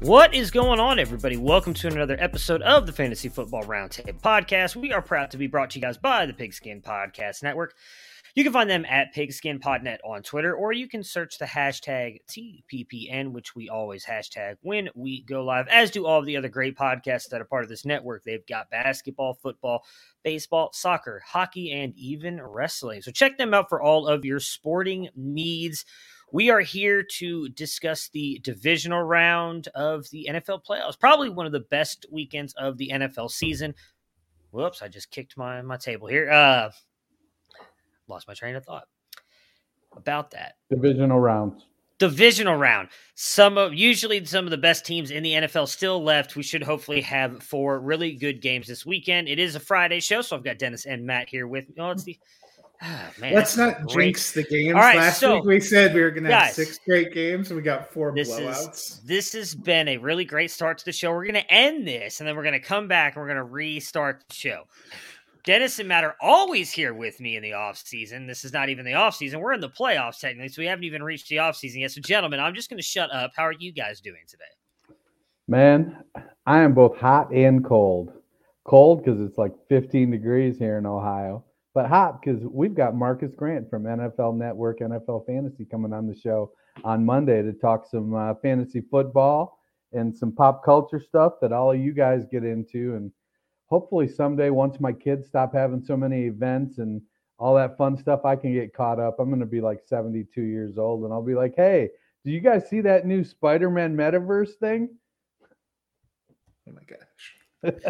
What is going on, everybody? Welcome to another episode of the Fantasy Football Roundtable Podcast. We are proud to be brought to you guys by the Pigskin Podcast Network. You can find them at PigskinPodNet on Twitter, or you can search the hashtag TPPN, which we always hashtag when we go live, as do all of the other great podcasts that are part of this network. They've got basketball, football, baseball, soccer, hockey, and even wrestling. So check them out for all of your sporting needs. We are here to discuss the divisional round of the NFL playoffs. Probably one of the best weekends of the NFL season. Whoops, I just kicked my, my table here. Uh lost my train of thought about that. Divisional rounds. Divisional round. Some of usually some of the best teams in the NFL still left. We should hopefully have four really good games this weekend. It is a Friday show, so I've got Dennis and Matt here with me. Oh, it's the Ah, man, Let's not great. jinx the games. All right, Last so- week we said we were going to have six straight games, and we got four This blowouts. is this has been a really great start to the show. We're going to end this, and then we're going to come back and we're going to restart the show. Dennis and Matt are always here with me in the off season. This is not even the off season. We're in the playoffs technically, so we haven't even reached the off season yet. So, gentlemen, I'm just going to shut up. How are you guys doing today? Man, I am both hot and cold. Cold because it's like 15 degrees here in Ohio, but hop because we've got Marcas Grant from NFL Network, NFL Fantasy coming on the show on Monday to talk some uh, fantasy football and some pop culture stuff that all of you guys get into. And hopefully someday, once my kids stop having so many events and all that fun stuff, I can get caught up. I'm going to be like 72 years old and I'll be like, hey, do you guys see that new Spider Man metaverse thing? oh my gosh.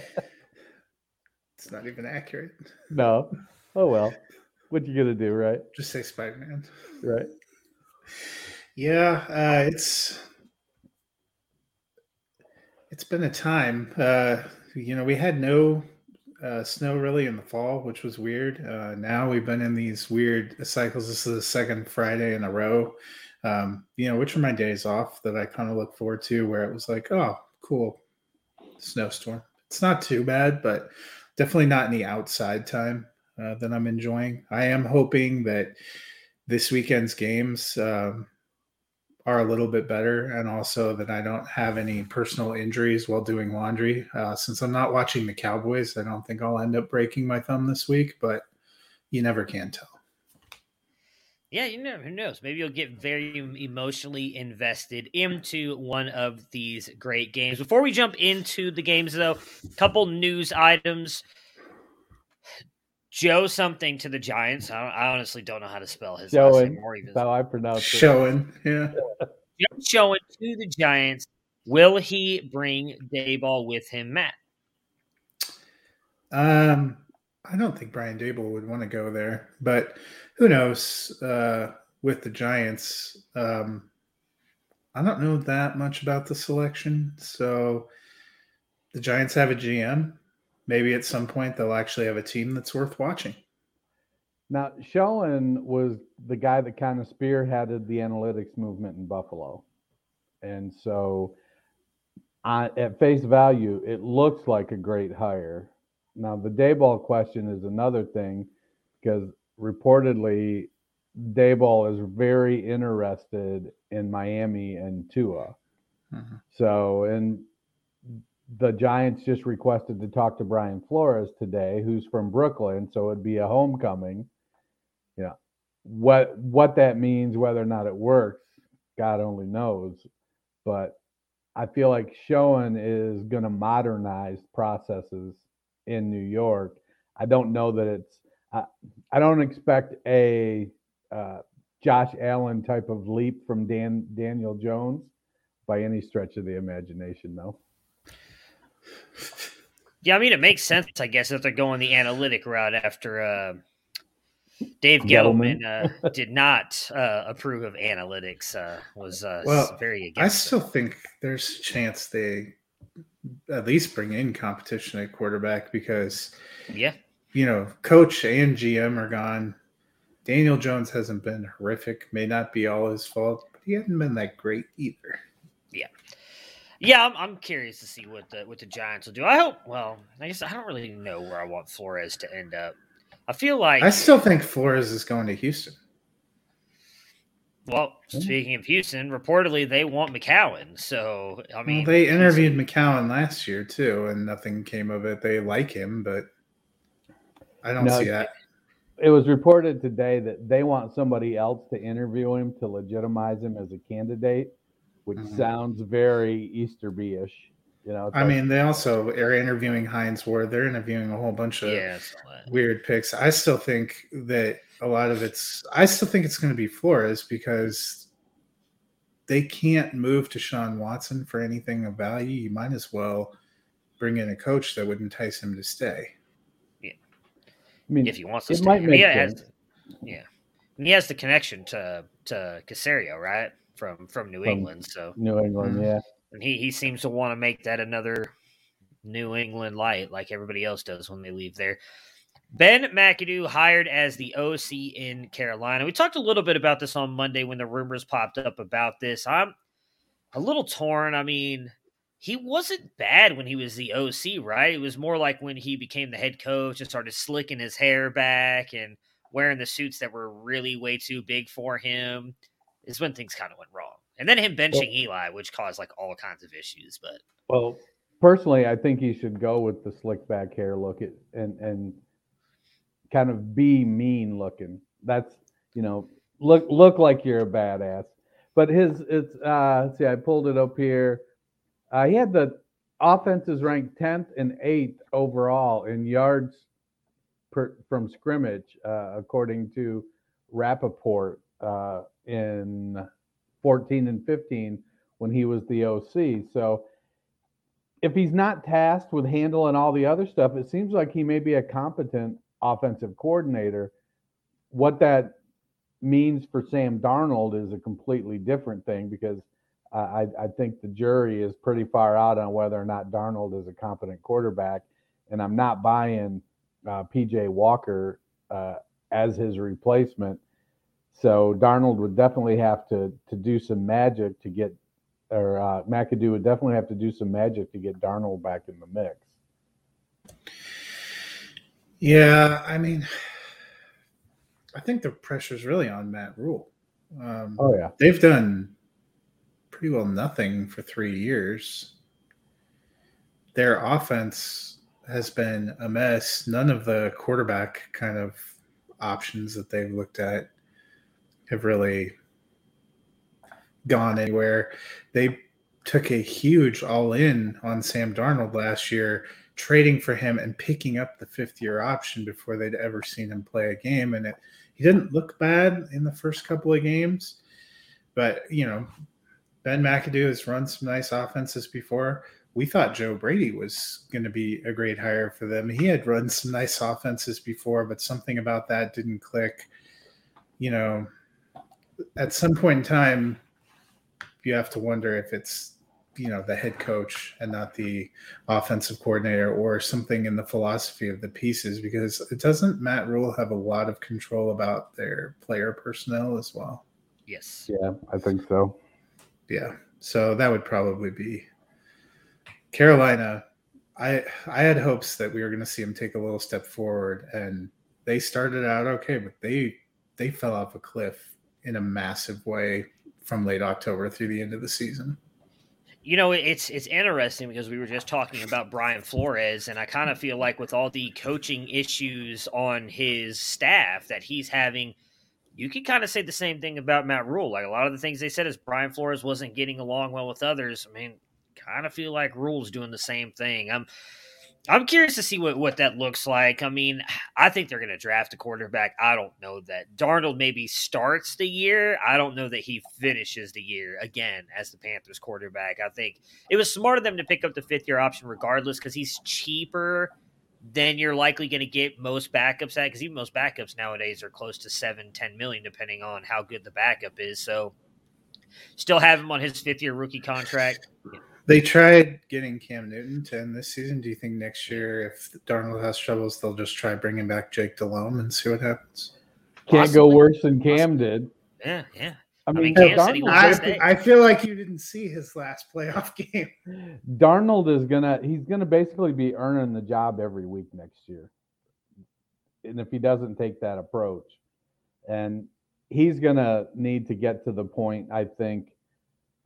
it's not even accurate. No. Oh well. What you gonna do, right? Just say Spider Man. Right. Yeah, uh, it's it's been a time. Uh, you know, we had no uh, snow really in the fall, which was weird. Uh, now we've been in these weird cycles. This is the second Friday in a row. Um, you know, which are my days off that I kind of look forward to, where it was like, oh, cool, snowstorm. It's not too bad, but definitely not any outside time uh, that I'm enjoying. I am hoping that this weekend's games um, are a little bit better, and also that I don't have any personal injuries while doing laundry. Uh, since I'm not watching the Cowboys, I don't think I'll end up breaking my thumb this week, but you never can tell. Yeah, you know, who knows? Maybe you'll get very emotionally invested into one of these great games. Before we jump into the games, though, a couple news items. Joe something to the Giants. I, I honestly don't know how to spell his last Showing. name or even how I pronounce it. Showing, yeah. Joe showing to the Giants. Will he bring Daboll with him, Matt? Um, I don't think Brian Daboll would want to go there, but who knows? Uh, with the Giants, um, I don't know that much about the selection. So the Giants have a GM. Maybe at some point they'll actually have a team that's worth watching. Now, Schoen was the guy that kind of spearheaded the analytics movement in Buffalo. And so, I, at face value, it looks like a great hire. Now, the Daboll question is another thing because reportedly, Daboll is very interested in Miami and Tua. Mhm. So, and the Giants just requested to talk to Brian Flores today, who's from Brooklyn. So it'd be a homecoming. Yeah. what what that means, whether or not it works, God only knows. But I feel like Schoen is going to modernize processes in New York. I don't know that it's. Uh, I don't expect a uh, Josh Allen type of leap from Dan Daniel Jones by any stretch of the imagination, though. Yeah, I mean it makes sense, I guess, that they're going the analytic route after uh, Dave Gettleman, uh, did not uh, approve of analytics. Uh, was uh, well, very against. I still it. think there's a chance they at least bring in competition at quarterback because yeah, you know, coach and GM are gone. Daniel Jones hasn't been horrific. May not be all his fault, but he hasn't been that great either. Yeah. Yeah, I'm, I'm curious to see what the what the Giants will do. I hope. Well, I guess I don't really know where I want Flores to end up. I feel like I still think Flores is going to Houston. Well, hmm. speaking of Houston, reportedly they want McCown. So I mean, well, they interviewed McCown last year too, and nothing came of it. They like him, but I don't no, see that. It was reported today that they want somebody else to interview him to legitimize him as a candidate, which mm-hmm. sounds very Easterby-ish. You know, I like, mean, they also are interviewing Hines Ward. They're interviewing a whole bunch of yeah, weird picks. I still think that a lot of it's. I still think it's going to be Flores because they can't move to Sean Watson for anything of value. You might as well bring in a coach that would entice him to stay. Yeah, I mean, if he wants to, it stay. might make sense. Has, yeah, and he has the connection to to Caserio, right? From from New from England, so New England, mm-hmm. yeah and he he seems to want to make that another New England light, like everybody else does when they leave there. Ben McAdoo hired as the OC in Carolina. We talked a little bit about this on Monday when the rumors popped up about this. I'm a little torn. I mean, he wasn't bad when he was the OC, right? It was more like when he became the head coach and started slicking his hair back and wearing the suits that were really way too big for him, is when things kind of went wrong and then him benching Eli, which caused like all kinds of issues. But well, personally, I think he should go with the slick back hair look it and and kind of be mean looking. That's you know look look like you're a badass. But his it's uh let's see I pulled it up here. Uh, he had the offenses ranked 10th and 8th overall in yards per, from scrimmage, uh, according to Rapoport. uh, in 14 and 15 when he was the OC. So if he's not tasked with handling all the other stuff, it seems like he may be a competent offensive coordinator. What that means for Sam Darnold is a completely different thing because I, I, think the jury is pretty far out on whether or not Darnold is a competent quarterback. And I'm not buying uh, PJ Walker uh, as his replacement. So Darnold would definitely have to to do some magic to get, or uh, McAdoo would definitely have to do some magic to get Darnold back in the mix. Yeah, I mean, I think the pressure is really on Matt Rhule. Um, oh yeah, they've done pretty well nothing for three years. Their offense has been a mess. None of the quarterback kind of options that they've looked at have really gone anywhere. They took a huge all in on Sam Darnold last year, trading for him and picking up the fifth year option before they'd ever seen him play a game. And it, he didn't look bad in the first couple of games, but you know, Ben McAdoo has run some nice offenses before. We thought Joe Brady was going to be a great hire for them. He had run some nice offenses before, but something about that didn't click. You know, at some point in time, you have to wonder if it's you know the head coach and not the offensive coordinator or something in the philosophy of the pieces because it doesn't Matt Rhule have a lot of control about their player personnel as well. Yes. Yeah, I think so. Yeah. So that would probably be Carolina. I I had hopes that we were going to see them take a little step forward and they started out okay, but they they fell off a cliff in a massive way from late October through the end of the season. You know, it's it's interesting because we were just talking about Brian Flores, and I kind of feel like with all the coaching issues on his staff that he's having you could kind of say the same thing about Matt Rhule. Like a lot of the things they said is Brian Flores wasn't getting along well with others. I mean, kind of feel like Rhule's doing the same thing. I'm I'm curious to see what, what that looks like. I mean, I think they're going to draft a quarterback. I don't know that Darnold maybe starts the year. I don't know that he finishes the year again as the Panthers quarterback. I think it was smart of them to pick up the fifth year option regardless because he's cheaper than you're likely going to get most backups at because even most backups nowadays are close to seven, ten million, depending on how good the backup is. So still have him on his fifth year rookie contract. They tried getting Cam Newton to end this season. Do you think next year, if Darnold has troubles, they'll just try bringing back Jake Delhomme and see what happens? Can't Possibly. go worse than Cam did. Yeah, yeah. I mean, I, mean, I, I, feel like you didn't see his last playoff game. Darnold is gonna he's gonna basically be earning the job every week next year. And if he doesn't take that approach, and he's gonna need to get to the point, I think,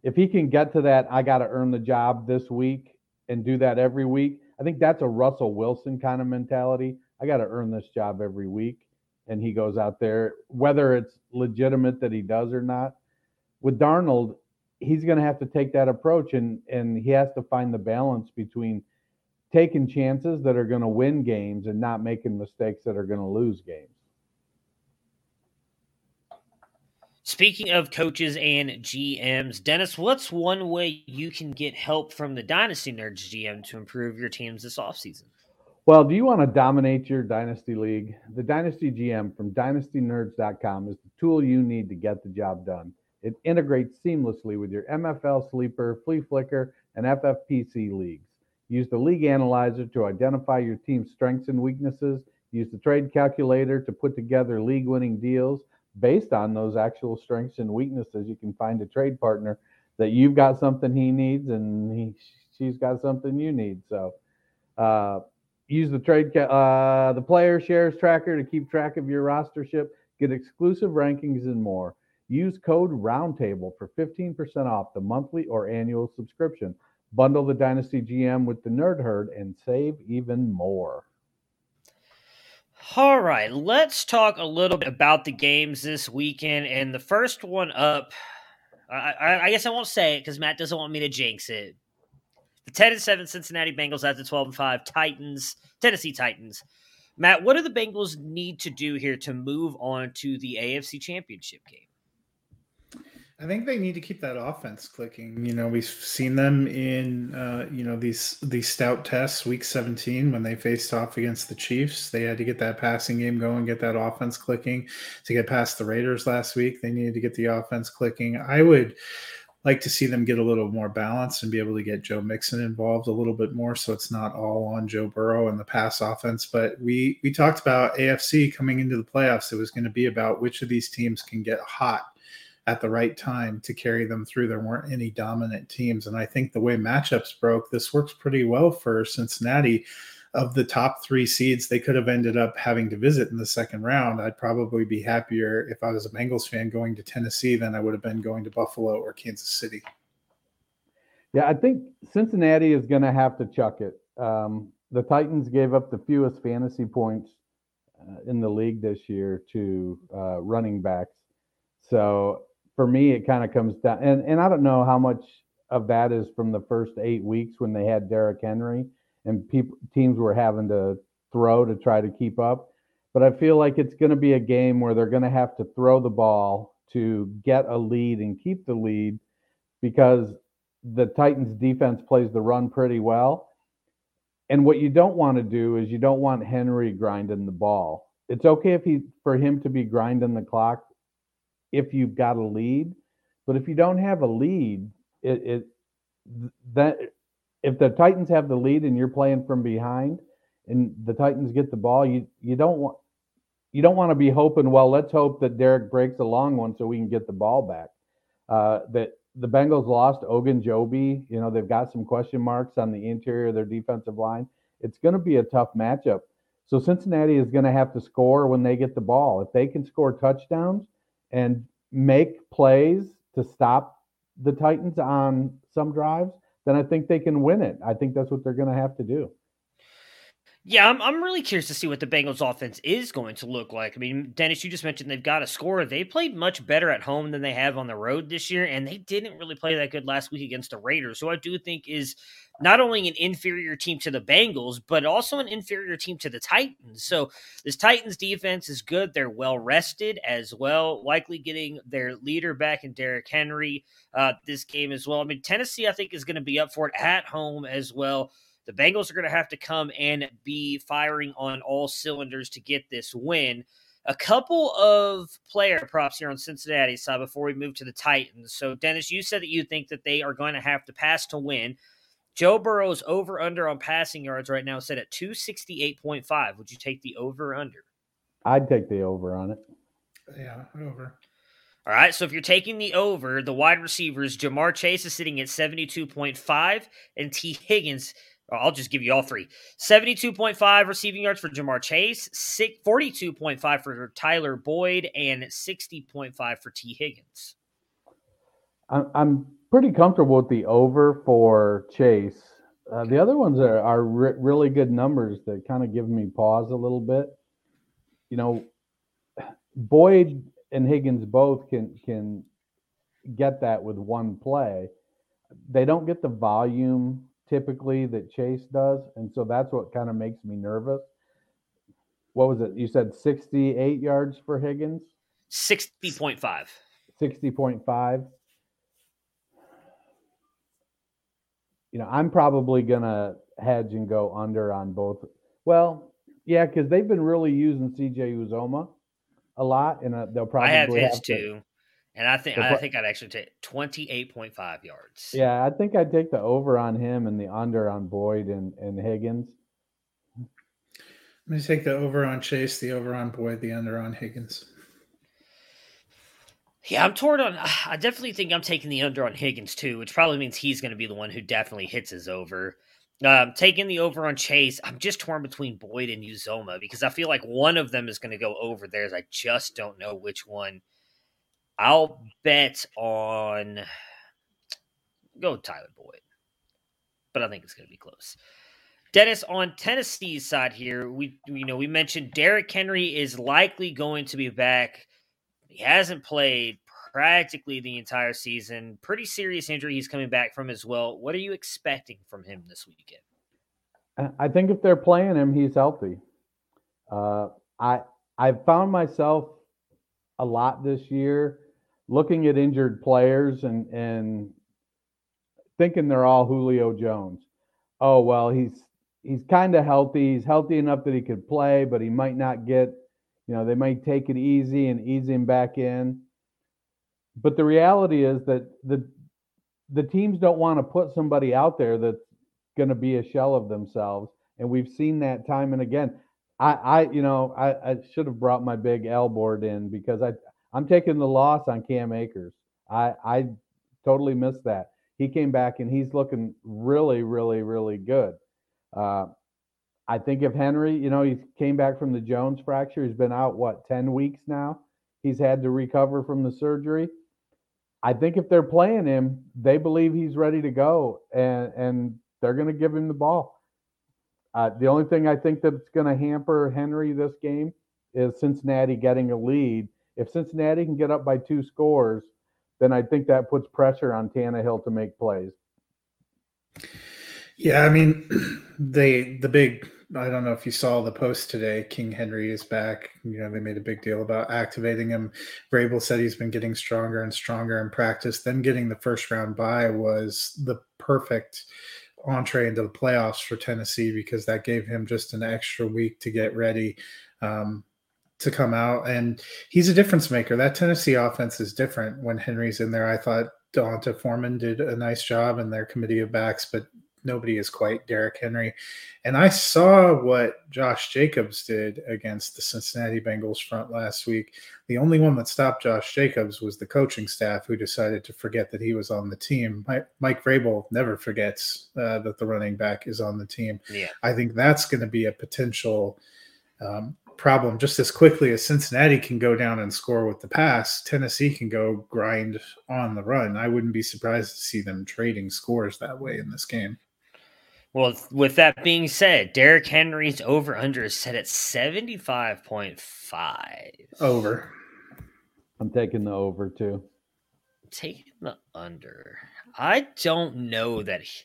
if he can get to that, I gotta earn the job this week and do that every week. I think that's a Russell Wilson kind of mentality. I gotta earn this job every week and he goes out there, whether it's legitimate that he does or not. With Darnold, he's going to have to take that approach, and and he has to find the balance between taking chances that are going to win games and not making mistakes that are going to lose games. Speaking of coaches and GMs, Dennis, what's one way you can get help from the Dynasty Nerds GM to improve your teams this offseason? Well, do you want to dominate your Dynasty League? The Dynasty GM from dynastynerds.com is the tool you need to get the job done. It integrates seamlessly with your MFL Sleeper, Flea Flicker, and FFPC leagues. Use the League Analyzer to identify your team's strengths and weaknesses. Use the Trade Calculator to put together league winning deals based on those actual strengths and weaknesses. You can find a trade partner that you've got something he needs and he, she's got something you need. So, uh, Use the trade uh, the player shares tracker to keep track of your rostership, get exclusive rankings and more. Use code Roundtable for 15% off the monthly or annual subscription. Bundle the Dynasty GM with the Nerd Herd and save even more. All right, let's talk a little bit about the games this weekend. And the first one up, I, I, I guess I won't say it because Matt doesn't want me to jinx it. The 10 and 7 Cincinnati Bengals at the 12 and 5 Titans, Tennessee Titans. Matt, what do the Bengals need to do here to move on to the AFC Championship game? I think they need to keep that offense clicking. You know, we've seen them in uh, you know these these stout tests, week 17 when they faced off against the Chiefs. They had to get that passing game going, get that offense clicking. To get past the Raiders last week, they needed to get the offense clicking. I would like to see them get a little more balance and be able to get Joe Mixon involved a little bit more, so it's not all on Joe Burrow and the pass offense. But we we talked about AFC coming into the playoffs. It was going to be about which of these teams can get hot at the right time to carry them through. There weren't any dominant teams, and I think the way matchups broke, this works pretty well for Cincinnati of the top three seeds they could have ended up having to visit in the second round, I'd probably be happier if I was a Bengals fan going to Tennessee than I would have been going to Buffalo or Kansas City. Yeah, I think Cincinnati is going to have to chuck it. Um, the Titans gave up the fewest fantasy points uh, in the league this year to uh, running backs. So for me, it kind of comes down, and, and I don't know how much of that is from the first eight weeks when they had Derrick Henry and people teams were having to throw to try to keep up. But I feel like it's going to be a game where they're going to have to throw the ball to get a lead and keep the lead because the Titans defense plays the run pretty well. And what you don't want to do is you don't want Henry grinding the ball. It's okay if he for him to be grinding the clock if you've got a lead, but if you don't have a lead, it, it that if the Titans have the lead and you're playing from behind and the Titans get the ball, you you don't want you don't want to be hoping, well, let's hope that Derrick breaks a long one so we can get the ball back. Uh, that the Bengals lost Ogunjobi. You know, they've got some question marks on the interior of their defensive line. It's going to be a tough matchup. So Cincinnati is going to have to score when they get the ball. If they can score touchdowns and make plays to stop the Titans on some drives, then I think they can win it. I think that's what they're going to have to do. Yeah, I'm, I'm really curious to see what the Bengals offense is going to look like. I mean, Dennis, you just mentioned they've got a score. They played much better at home than they have on the road this year, and they didn't really play that good last week against the Raiders, who I do think is not only an inferior team to the Bengals, but also an inferior team to the Titans. So this Titans defense is good. They're well rested as well, likely getting their leader back in Derrick Henry uh, this game as well. I mean, Tennessee, I think, is going to be up for it at home as well. The Bengals are going to have to come and be firing on all cylinders to get this win. A couple of player props here on Cincinnati side before we move to the Titans. So, Dennis, you said that you think that they are going to have to pass to win. Joe Burrow's over under on passing yards right now set at 268.5. Would you take the over under? I'd take the over on it. Yeah, over. All right. So if you're taking the over, the wide receivers, Ja'Marr Chase is sitting at 72.5 and Tee Higgins I'll just give you all three 72.5 receiving yards for Ja'Marr Chase, 42.5 for Tyler Boyd, and 60.5 for Tee Higgins. I'm pretty comfortable with the over for Chase. Uh, the other ones are, are re- really good numbers that kind of give me pause a little bit. You know, Boyd and Higgins both can can get that with one play. They don't get the volume typically that Chase does, and so that's what kind of makes me nervous. What was it? You said 68 yards for Higgins? 60.5. 60.5. You know, I'm probably going to hedge and go under on both. Well, yeah, because they've been really using CJ Uzomah a lot, and uh, they'll probably I have his to, too. And I think I think I'd actually take twenty eight point five yards. Yeah, I think I'd take the over on him and the under on Boyd and, and Higgins. Let me take the over on Chase, the over on Boyd, the under on Higgins. Yeah, I'm torn on. I definitely think I'm taking the under on Higgins too, which probably means he's going to be the one who definitely hits his over. Um, taking the over on Chase, I'm just torn between Boyd and Uzomah because I feel like one of them is going to go over theirs. I just don't know which one I'll bet on go Tyler Boyd, but I think it's going to be close. Dennis, on Tennessee's side here, we you know we mentioned Derrick Henry is likely going to be back. He hasn't played practically the entire season. Pretty serious injury he's coming back from as well. What are you expecting from him this weekend? I think if they're playing him, he's healthy. Uh, I I've found myself a lot this year looking at injured players and and thinking they're all Julio Jones. Oh well, he's he's kind of healthy. He's healthy enough that he could play, but he might not get. You know, they might take it easy and ease him back in. But the reality is that the the teams don't want to put somebody out there that's going to be a shell of themselves, and we've seen that time and again. I, I you know, I, I should have brought my big L board in because I I'm taking the loss on Cam Akers. I I totally missed that. He came back and he's looking really, really, really good. Uh, I think if Henry, you know, he came back from the Jones fracture. He's been out what ten weeks now. He's had to recover from the surgery. I think if they're playing him, they believe he's ready to go, and and they're going to give him the ball. Uh, the only thing I think that's going to hamper Henry this game is Cincinnati getting a lead if Cincinnati can get up by two scores, then I think that puts pressure on Tannehill to make plays. Yeah, I mean, they the big. I don't know if you saw the post today. King Henry is back. You know, they made a big deal about activating him. Vrabel said he's been getting stronger and stronger in practice. Then getting the first round bye was the perfect entree into the playoffs for Tennessee because that gave him just an extra week to get ready. Um, to come out, and he's a difference maker. That Tennessee offense is different when Henry's in there. I thought D'Onta Foreman did a nice job in their committee of backs, but nobody is quite Derrick Henry. And I saw what Josh Jacobs did against the Cincinnati Bengals front last week. The only one that stopped Josh Jacobs was the coaching staff who decided to forget that he was on the team. Mike, Mike Vrabel never forgets uh, that the running back is on the team. Yeah. I think that's going to be a potential um, problem just as quickly as Cincinnati can go down and score with the pass, Tennessee can go grind on the run. I wouldn't be surprised to see them trading scores that way in this game. Well, with that being said, Derrick Henry's over under is set at 75.5. Over. I'm taking the over too. Taking the under. I don't know that. He,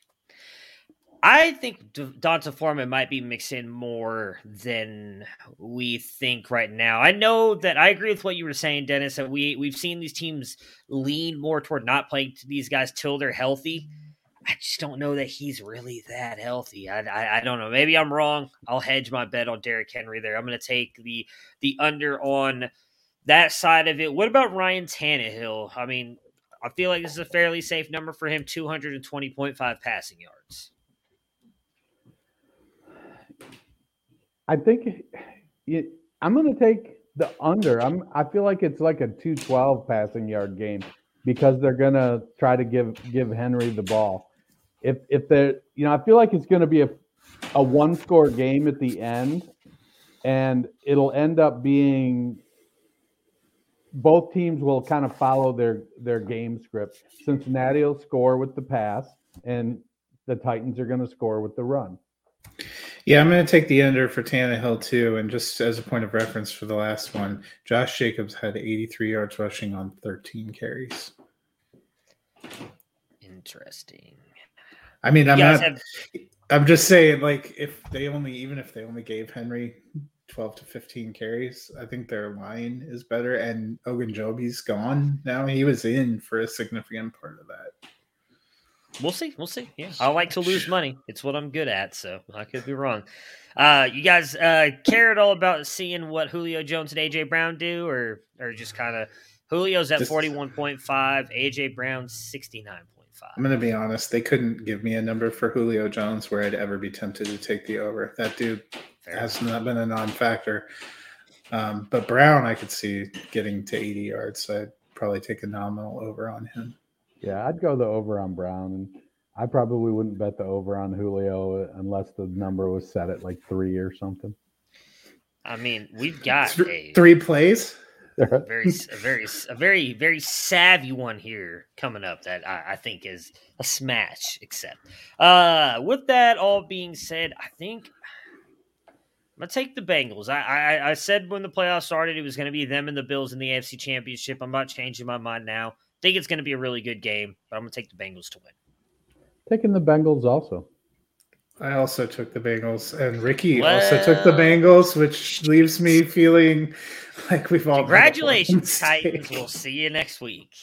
I think D'Onta Foreman might be mixing more than we think right now. I know that I agree with what you were saying, Dennis. That we we've seen these teams lean more toward not playing these guys till they're healthy. I just don't know that he's really that healthy. I, I, I don't know. Maybe I'm wrong. I'll hedge my bet on Derrick Henry there. I'm going to take the the under on that side of it. What about Ryan Tannehill? I mean, I feel like this is a fairly safe number for him 220.5 passing yards. I think it, I'm going to take the under. I'm I feel like it's like a 212 passing yard game because they're going to try to give give Henry the ball. If if they're you know I feel like it's going to be a a one score game at the end and it'll end up being both teams will kind of follow their their game script. Cincinnati will score with the pass, and the Titans are going to score with the run. Yeah, I'm going to take the under for Tannehill too. And just as a point of reference for the last one, Josh Jacobs had 83 yards rushing on 13 carries. Interesting. I mean, I'm not. Have... I'm just saying, like, if they only, even if they only gave Henry 12 to 15 carries. I think their line is better. And Ogunjobi's gone now. He was in for a significant part of that. We'll see. We'll see. Yeah. I like to lose money. It's what I'm good at. So I could be wrong. Uh, you guys uh, care at all about seeing what Julio Jones and AJ Brown do, or or just kind of Julio's at 41.5, AJ Brown 69.5. I'm going to be honest. They couldn't give me a number for Julio Jones where I'd ever be tempted to take the over. That dude Fair. has not been a non-factor. Um, but Brown, I could see getting to 80 yards. So I'd probably take a nominal over on him. Yeah, I'd go the over on Brown, and I probably wouldn't bet the over on Julio unless the number was set at like three or something. I mean, we've got three, a, three plays. a very, a very, a very, very savvy one here coming up that I, I think is a smash. Except, uh, with that all being said, I think I'm gonna take the Bengals. I, I, I said when the playoffs started it was gonna be them and the Bills in the AFC Championship. I'm not changing my mind now. I think it's gonna be a really good game, but I'm gonna take the Bengals to win. Taking the Bengals also. I also took the Bengals, and Ricky well, also took the Bengals, which leaves me feeling like we've all. Congratulations, Titans! We'll see you next week.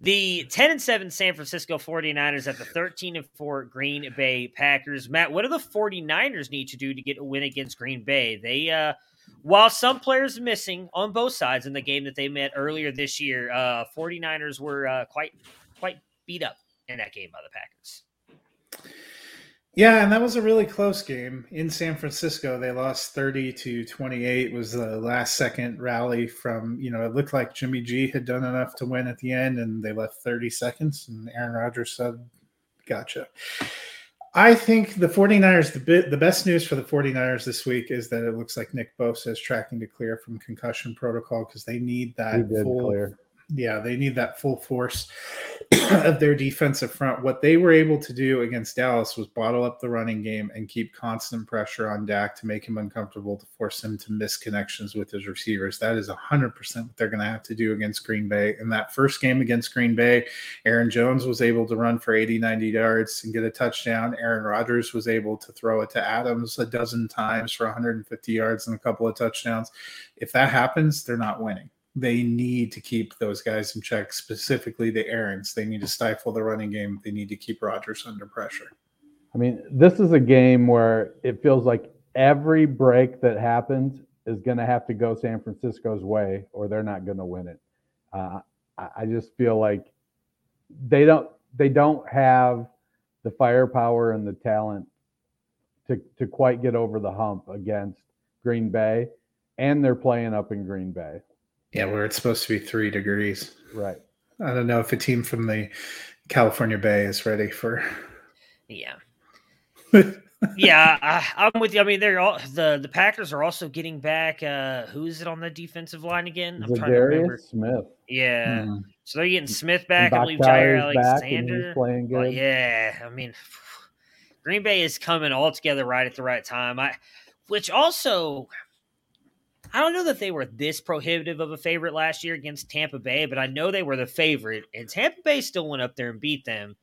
The 10 and 7 San Francisco 49ers at the 13 and 4 Green Bay Packers. Matt, what do the 49ers need to do to get a win against Green Bay? They uh while some players missing on both sides in the game that they met earlier this year, uh 49ers were uh, quite quite beat up in that game by the Packers. Yeah, and that was a really close game in San Francisco. They lost 30 to 28 was the last second rally from, you know, it looked like Jimmy G had done enough to win at the end and they left 30 seconds and Aaron Rodgers said, "Gotcha." I think the 49ers the bit the best news for the 49ers this week is that it looks like Nick Bosa is tracking to clear from concussion protocol because they need that full clear yeah, they need that full force of their defensive front. What they were able to do against Dallas was bottle up the running game and keep constant pressure on Dak to make him uncomfortable, to force him to miss connections with his receivers. That is 100% what they're going to have to do against Green Bay. In that first game against Green Bay, Aaron Jones was able to run for 80, 90 yards and get a touchdown. Aaron Rodgers was able to throw it to Adams a dozen times for 150 yards and a couple of touchdowns. If that happens, they're not winning they need to keep those guys in check, specifically the Aarons. They need to stifle the running game. They need to keep Rodgers under pressure. I mean, this is a game where it feels like every break that happens is going to have to go San Francisco's way, or they're not going to win it. Uh, I just feel like they don't they don't have the firepower and the talent to to quite get over the hump against Green Bay, and they're playing up in Green Bay. Yeah, where it's supposed to be three degrees. Right. I don't know if a team from the California Bay is ready for. Yeah. yeah, I, am with you. I mean, they're all the the Packers are also getting back. Uh, who is it on the defensive line again? I'm trying to remember. Smith. Yeah, mm. so they're getting Smith back. I believe Jaire Alexander. playing good. Well, yeah, I mean, Green Bay is coming all together right at the right time. I, which also, I don't know that they were this prohibitive of a favorite last year against Tampa Bay, but I know they were the favorite, and Tampa Bay still went up there and beat them.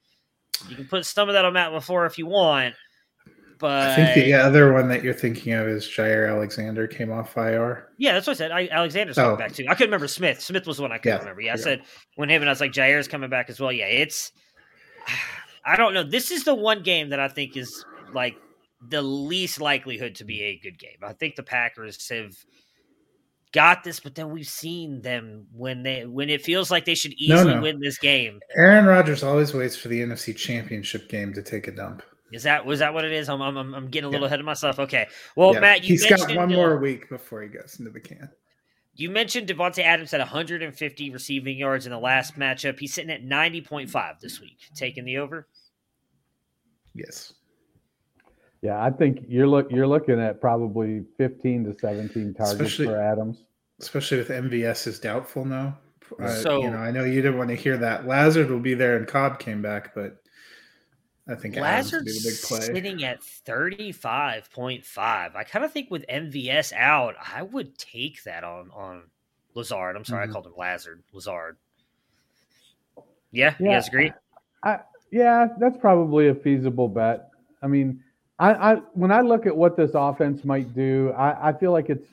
You can put some of that on Matt LaFleur if you want, but I think the other one that you're thinking of is Jaire Alexander came off IR. Yeah, that's what I said. I, Alexander's coming Oh. back too. I couldn't remember Smith. Smith was the one I couldn't Yeah, remember. Yeah, I yeah. said when him and I was like Jaire's coming back as well. Yeah, it's I don't know. This is the one game that I think is like the least likelihood to be a good game. I think the Packers have got this, but then we've seen them when they when it feels like they should easily no. win this game. Aaron Rodgers always waits for the NFC Championship game to take a dump. Is that was that what it is? I'm I'm, I'm- getting a little Yeah. ahead of myself. Okay. Well, Yeah, Matt, you he's got one uh, more week before he goes into the can. You mentioned Davante Adams at 150 receiving yards in the last matchup. He's sitting at 90.5 this week. Taking the over. Yes. Yeah, I think you're look you're looking at probably 15 to 17 targets Especially- for Adams. Especially with MVS is doubtful now. Uh, So- you know, I know you didn't want to hear that. Lazard will be there and Cobb came back, but I think Adams will be Lazard's the big play. sitting at 35.5. I kind of think with MVS out, I would take that on on Lazard. I'm sorry, Mhm. I called him Lazard. Lazard. Yeah, you guys agree? Yeah, that's probably a feasible bet. I mean, I, I when I look at what this offense might do, I, I feel like it's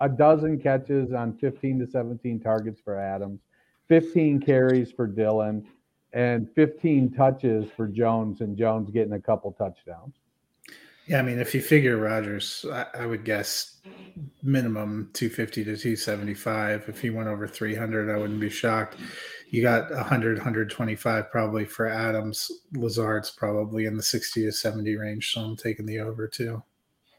a dozen catches on 15 to 17 targets for Adams, 15 carries for Dillon, and 15 touches for Jones, and Jones getting a couple touchdowns. Yeah, I mean, if you figure Rodgers, I, I would guess minimum 250 to 275. If he went over 300, I wouldn't be shocked. You got 100, 125 probably for Adams. Lazard's probably in the 60 to 70 range, so I'm taking the over too.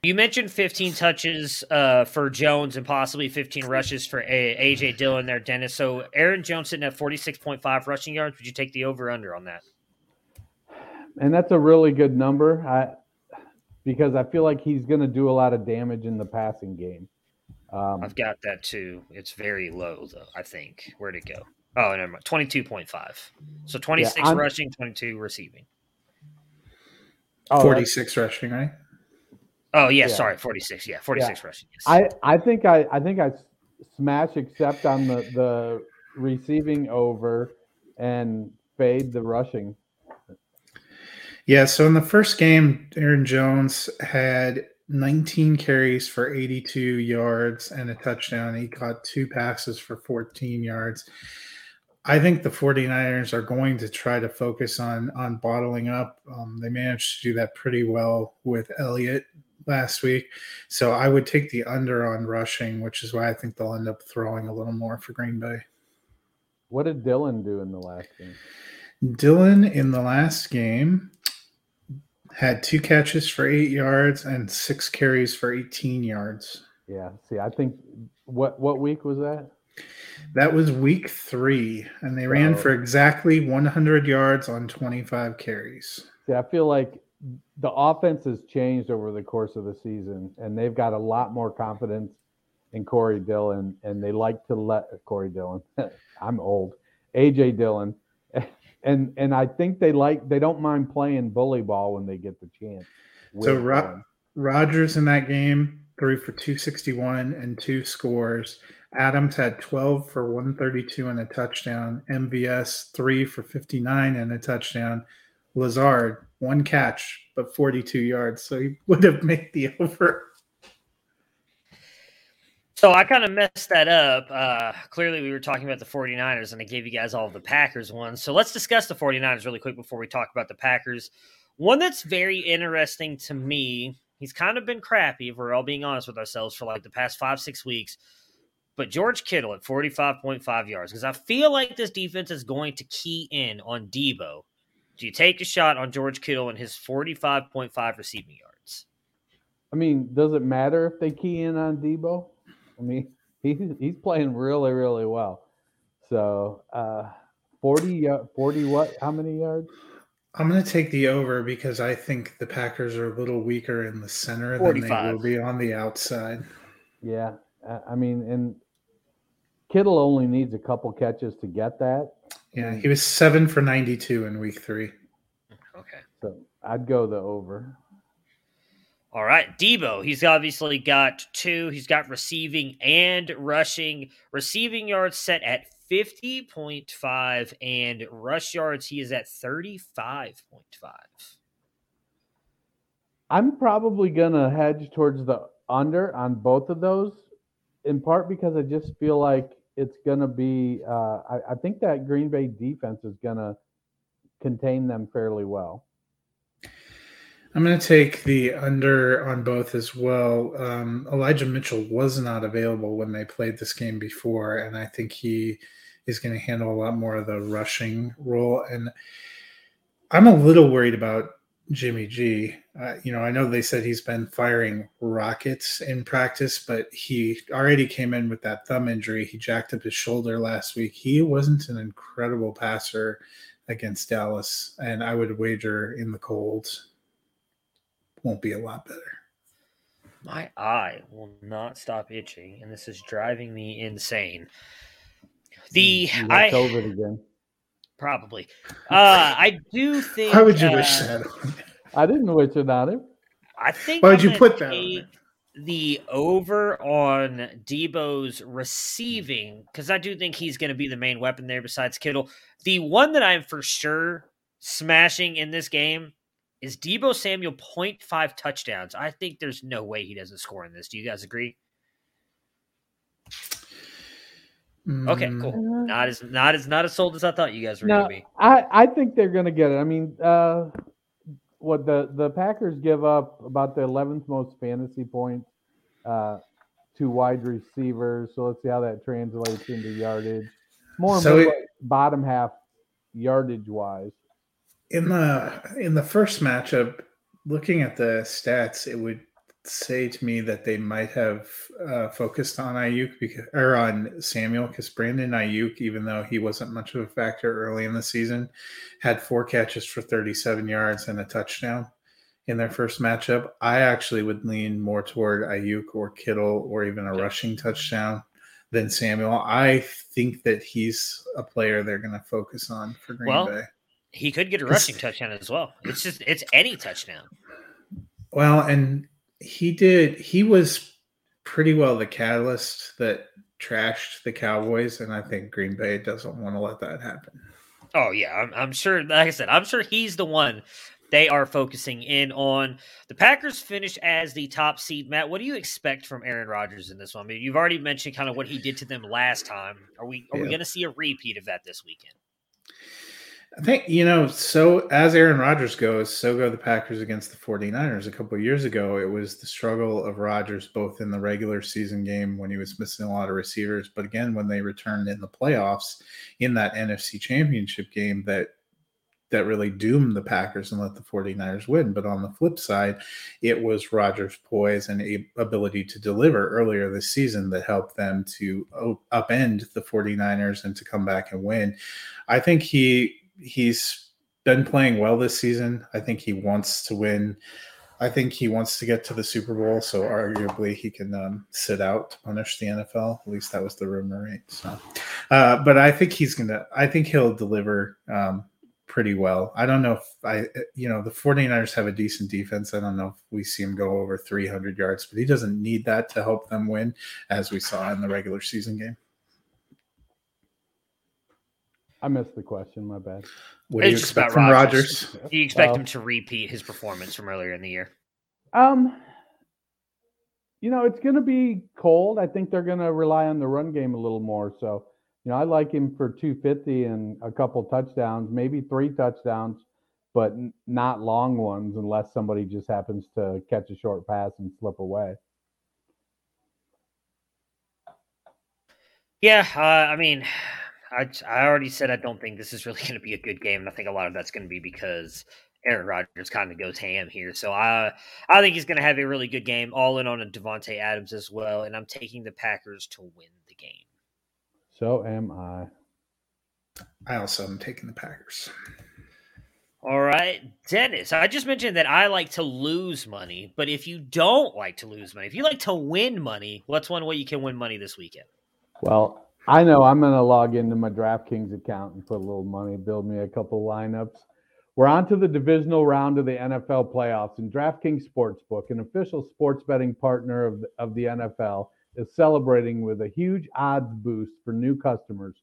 You mentioned 15 touches uh, for Jones and possibly 15 rushes for A- AJ Dillon there, Dennis. So Aaron Jones sitting at 46.5 rushing yards. Would you take the over under on that? And that's a really good number. I because I feel like he's going to do a lot of damage in the passing game. Um, I've got that too. It's very low though. I think. Where'd it go? Oh, never mind. Twenty-two point five. So twenty-six I'm- rushing, twenty-two receiving. oh, that's- 46 rushing, right? Oh yeah, Yeah. sorry, forty-six. Yeah, forty-six rushing. Yes. I, I think I, I think I smash accept on the, the receiving over and fade the rushing. Yeah, so in the first game, Aaron Jones had 19 carries for 82 yards and a touchdown. He caught two passes for 14 yards. I think the 49ers are going to try to focus on on bottling up. Um, they managed to do that pretty well with Elliott last week. So I would take the under on rushing, which is why I think they'll end up throwing a little more for Green Bay. What did Dillon do in the last game? Dillon in the last game had two catches for eight yards and six carries for 18 yards. Yeah. See, I think what what week was that? That was week three, and they ran for exactly 100 yards on 25 carries. See, I feel like the offense has changed over the course of the season, and they've got a lot more confidence in Corey Dillon, and they like to let Corey Dillon. I'm old. AJ Dillon, and and I think they like they don't mind playing bully ball when they get the chance. So Ro- Rodgers in that game threw for 261 and two scores. Adams had 12 for 132 and a touchdown. MVS three for 59 and a touchdown. Lazard one catch but 42 yards, so he would have made the over. So I kind of messed that up. Uh, clearly, we were talking about the 49ers, and I gave you guys all the Packers ones. So let's discuss the 49ers really quick before we talk about the Packers. One that's very interesting to me, he's kind of been crappy, if we're all being honest with ourselves, for like the past five, six weeks. But George Kittle at 45.5 yards, because I feel like this defense is going to key in on Deebo. Do you take a shot on George Kittle and his 45.5 receiving yards? I mean, does it matter if they key in on Deebo? I mean, he's he's playing really really well. So, uh, 40 uh, 40 what? How many yards? I'm going to take the over because I think the Packers are a little weaker in the center than they will be on the outside. Yeah, I I mean, and Kittle only needs a couple catches to get that. Yeah, he was seven for 92 in week three. Okay. So I'd go the over. All right, Deebo. He's obviously got two. He's got receiving and rushing. Receiving yards set at 50.5 and rush yards he is at 35.5. I'm probably going to hedge towards the under on both of those in part because I just feel like it's going to be uh, I, I think that Green Bay defense is going to contain them fairly well. I'm going to take the under on both as well. Um, Elijah Mitchell was not available when they played this game before, and I think he is going to handle a lot more of the rushing role. And I'm a little worried about Jimmy G. Uh, you know, I know they said he's been firing rockets in practice, but he already came in with that thumb injury. He jacked up his shoulder last week. He wasn't an incredible passer against Dallas, and I would wager in the cold won't be a lot better. My eye will not stop itching, and this is driving me insane. The I over it again. Probably. Uh, I do think. Why would you uh, wish that? I didn't wish it on him. I think. Why would you put that on take there? The over on Deebo's receiving because I do think he's going to be the main weapon there besides Kittle. The one that I'm for sure smashing in this game is Debo Samuel 0.5 touchdowns. I think there's no way he doesn't score in this. Do you guys agree? Okay, Mm, cool. Not as not as not as sold as I thought you guys were No, going to be. I, I think they're going to get it. I mean, uh, what the, the Packers give up about the 11th most fantasy points uh, to wide receivers. So let's see how that translates into yardage. More So so it- bottom half yardage wise. In the in the first matchup, looking at the stats, it would say to me that they might have uh, focused on Aiyuk because, or on Samuel because Brandon Aiyuk, even though he wasn't much of a factor early in the season, had four catches for 37 yards and a touchdown in their first matchup. I actually would lean more toward Aiyuk or Kittle or even a rushing touchdown than Samuel. I think that he's a player they're going to focus on for Green Well, Bay. He could get a rushing touchdown as well. It's just it's any touchdown. Well, and he did. He was pretty well the catalyst that trashed the Cowboys, and I think Green Bay doesn't want to let that happen. Oh yeah, I'm, I'm sure. Like I said, I'm sure he's the one they are focusing in on. The Packers finished as the top seed. Matt, what do you expect from Aaron Rodgers in this one? I mean, you've already mentioned kind of what he did to them last time. Are we are we going to see a repeat of that this weekend? I think, you know, so as Aaron Rodgers goes, so go the Packers against the 49ers. A couple of years ago, it was the struggle of Rodgers both in the regular season game when he was missing a lot of receivers, but again, when they returned in the playoffs in that NFC championship game that that really doomed the Packers and let the 49ers win. But on the flip side, it was Rodgers' poise and a- ability to deliver earlier this season that helped them to upend the 49ers and to come back and win. I think he he's been playing well this season. I think he wants to win. I think he wants to get to the Super Bowl, so arguably he can um, sit out to punish the NFL. At least that was the rumor, right? So, uh, but I think he's gonna. I think he'll deliver um, pretty well. I don't know if I, you know, the 49ers have a decent defense. I don't know if we see him go over 300 yards, but he doesn't need that to help them win, as we saw in the regular season game. I missed the question. My bad. What do you just expect about from Rodgers. Rodgers? Do you expect Well- him to repeat his performance from earlier in the year? Um, you know, it's going to be cold. I think they're going to rely on the run game a little more. So, you know, I like him for 250 and a couple touchdowns, maybe three touchdowns, but n- not long ones unless somebody just happens to catch a short pass and slip away. Yeah, uh, I mean, I I already said I don't think this is really going to be a good game, and I think a lot of that's going to be because Aaron Rodgers kind of goes ham here. So I I think he's going to have a really good game, all in on a Davante Adams as well, and I'm taking the Packers to win the game. So am I. I also am taking the Packers. All right, Dennis. I just mentioned that I like to lose money, but if you don't like to lose money, if you like to win money, what's one way you can win money this weekend? Well, I know I'm going to log into my DraftKings account and put a little money, build me a couple lineups. We're on to the divisional round of the NFL playoffs, and DraftKings Sportsbook, an official sports betting partner of of the NFL, is celebrating with a huge odds boost for new customers.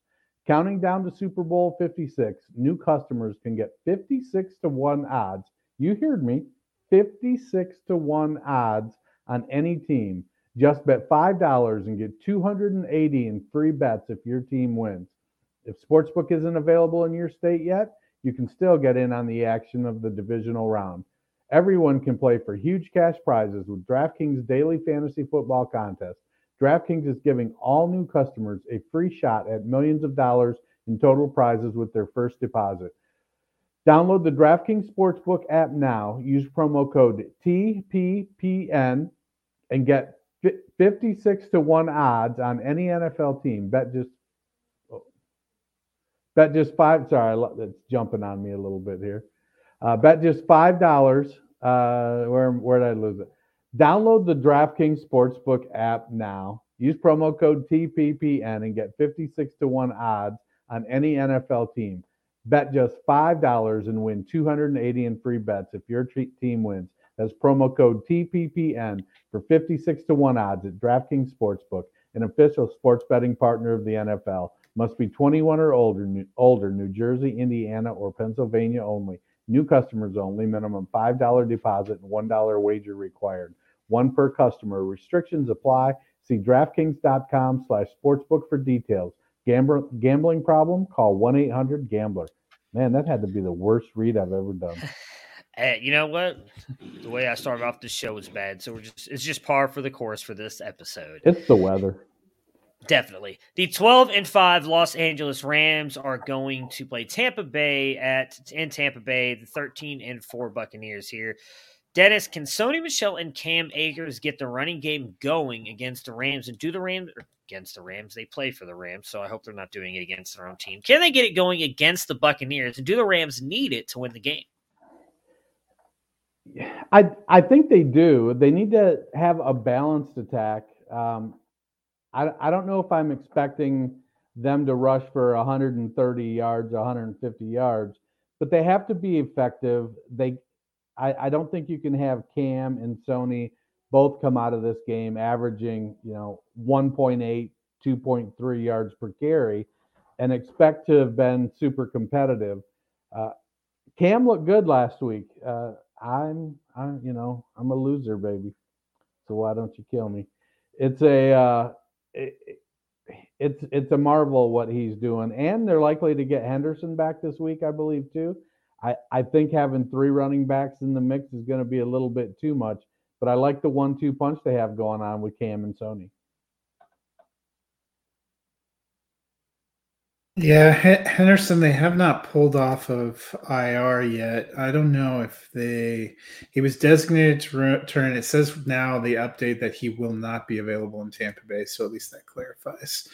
Counting down to Super Bowl 56, new customers can get 56 to 1 odds. You heard me 56 to 1 odds on any team. Just bet $5 and get 280 in free bets if your team wins. If Sportsbook isn't available in your state yet, you can still get in on the action of the divisional round. Everyone can play for huge cash prizes with DraftKings Daily Fantasy Football Contest. DraftKings is giving all new customers a free shot at millions of dollars in total prizes with their first deposit. Download the DraftKings Sportsbook app now. Use promo code TPPN and get 56 to 1 odds on any NFL team. Bet just oh, bet just 5 sorry, it's jumping on me a little bit here. Uh, bet just $5 uh, where where did I lose it? Download the DraftKings Sportsbook app now. Use promo code TPPN and get 56 to 1 odds on any NFL team. Bet just $5 and win 280 in free bets if your team wins. That's promo code TPPN for 56 to 1 odds at DraftKings Sportsbook, an official sports betting partner of the NFL. Must be 21 or older, New, older, New Jersey, Indiana, or Pennsylvania only. New customers only. Minimum $5 deposit and $1 wager required. One per customer. Restrictions apply. See DraftKings.com slash sportsbook for details. Gambling problem? Call 1-800-GAMBLER. Man, that had to be the worst read I've ever done. Hey, you know what? The way I started off the show was bad, so we're just it's just par for the course for this episode. It's the weather. Definitely. The 12 and 5 Los Angeles Rams are going to play Tampa Bay at in Tampa Bay, the 13 and 4 Buccaneers here. Dennis, can Sony Michel and Cam Akers get the running game going against the Rams and do the Rams against the Rams? They play for the Rams, so I hope they're not doing it against their own team. Can they get it going against the Buccaneers and do the Rams need it to win the game? I I think they do. They need to have a balanced attack. Um, I I don't know if I'm expecting them to rush for 130 yards, 150 yards, but they have to be effective. They I, I don't think you can have Cam and Sony both come out of this game averaging, you know, 1.8, 2.3 yards per carry and expect to have been super competitive. Uh, Cam looked good last week. Uh, I'm, I'm, you know, I'm a loser, baby. So why don't you kill me? It's a, uh, it, it's it's a marvel what he's doing, and they're likely to get Henderson back this week, I believe, too. I, I think having three running backs in the mix is going to be a little bit too much, but I like the one two punch they have going on with Cam and Sony. Yeah, Henderson, they have not pulled off of IR yet. I don't know if they. He was designated to return. It says now the update that he will not be available in Tampa Bay, so at least that clarifies.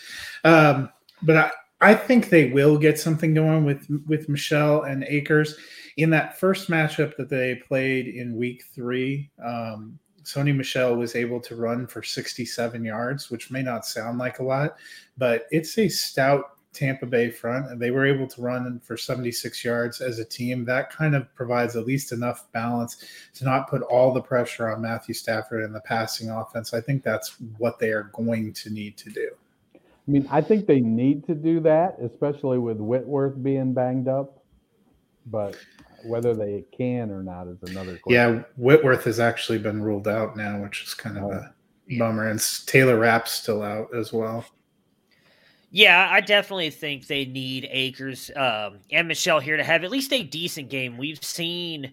Um, but I, I think they will get something going with with Michel and Akers in that first matchup that they played in Week Three. Um, Sony Michel was able to run for 67 yards, which may not sound like a lot, but it's a stout Tampa Bay front, and they were able to run for 76 yards as a team. That kind of provides at least enough balance to not put all the pressure on Matthew Stafford and the passing offense. I think that's what they are going to need to do. I mean, I think they need to do that, especially with Whitworth being banged up. But whether they can or not is another question. Yeah, Whitworth has actually been ruled out now, which is kind of oh. a bummer. And Taylor Rapp's still out as well. Yeah, I definitely think they need Akers um, and Michel here to have at least a decent game. We've seen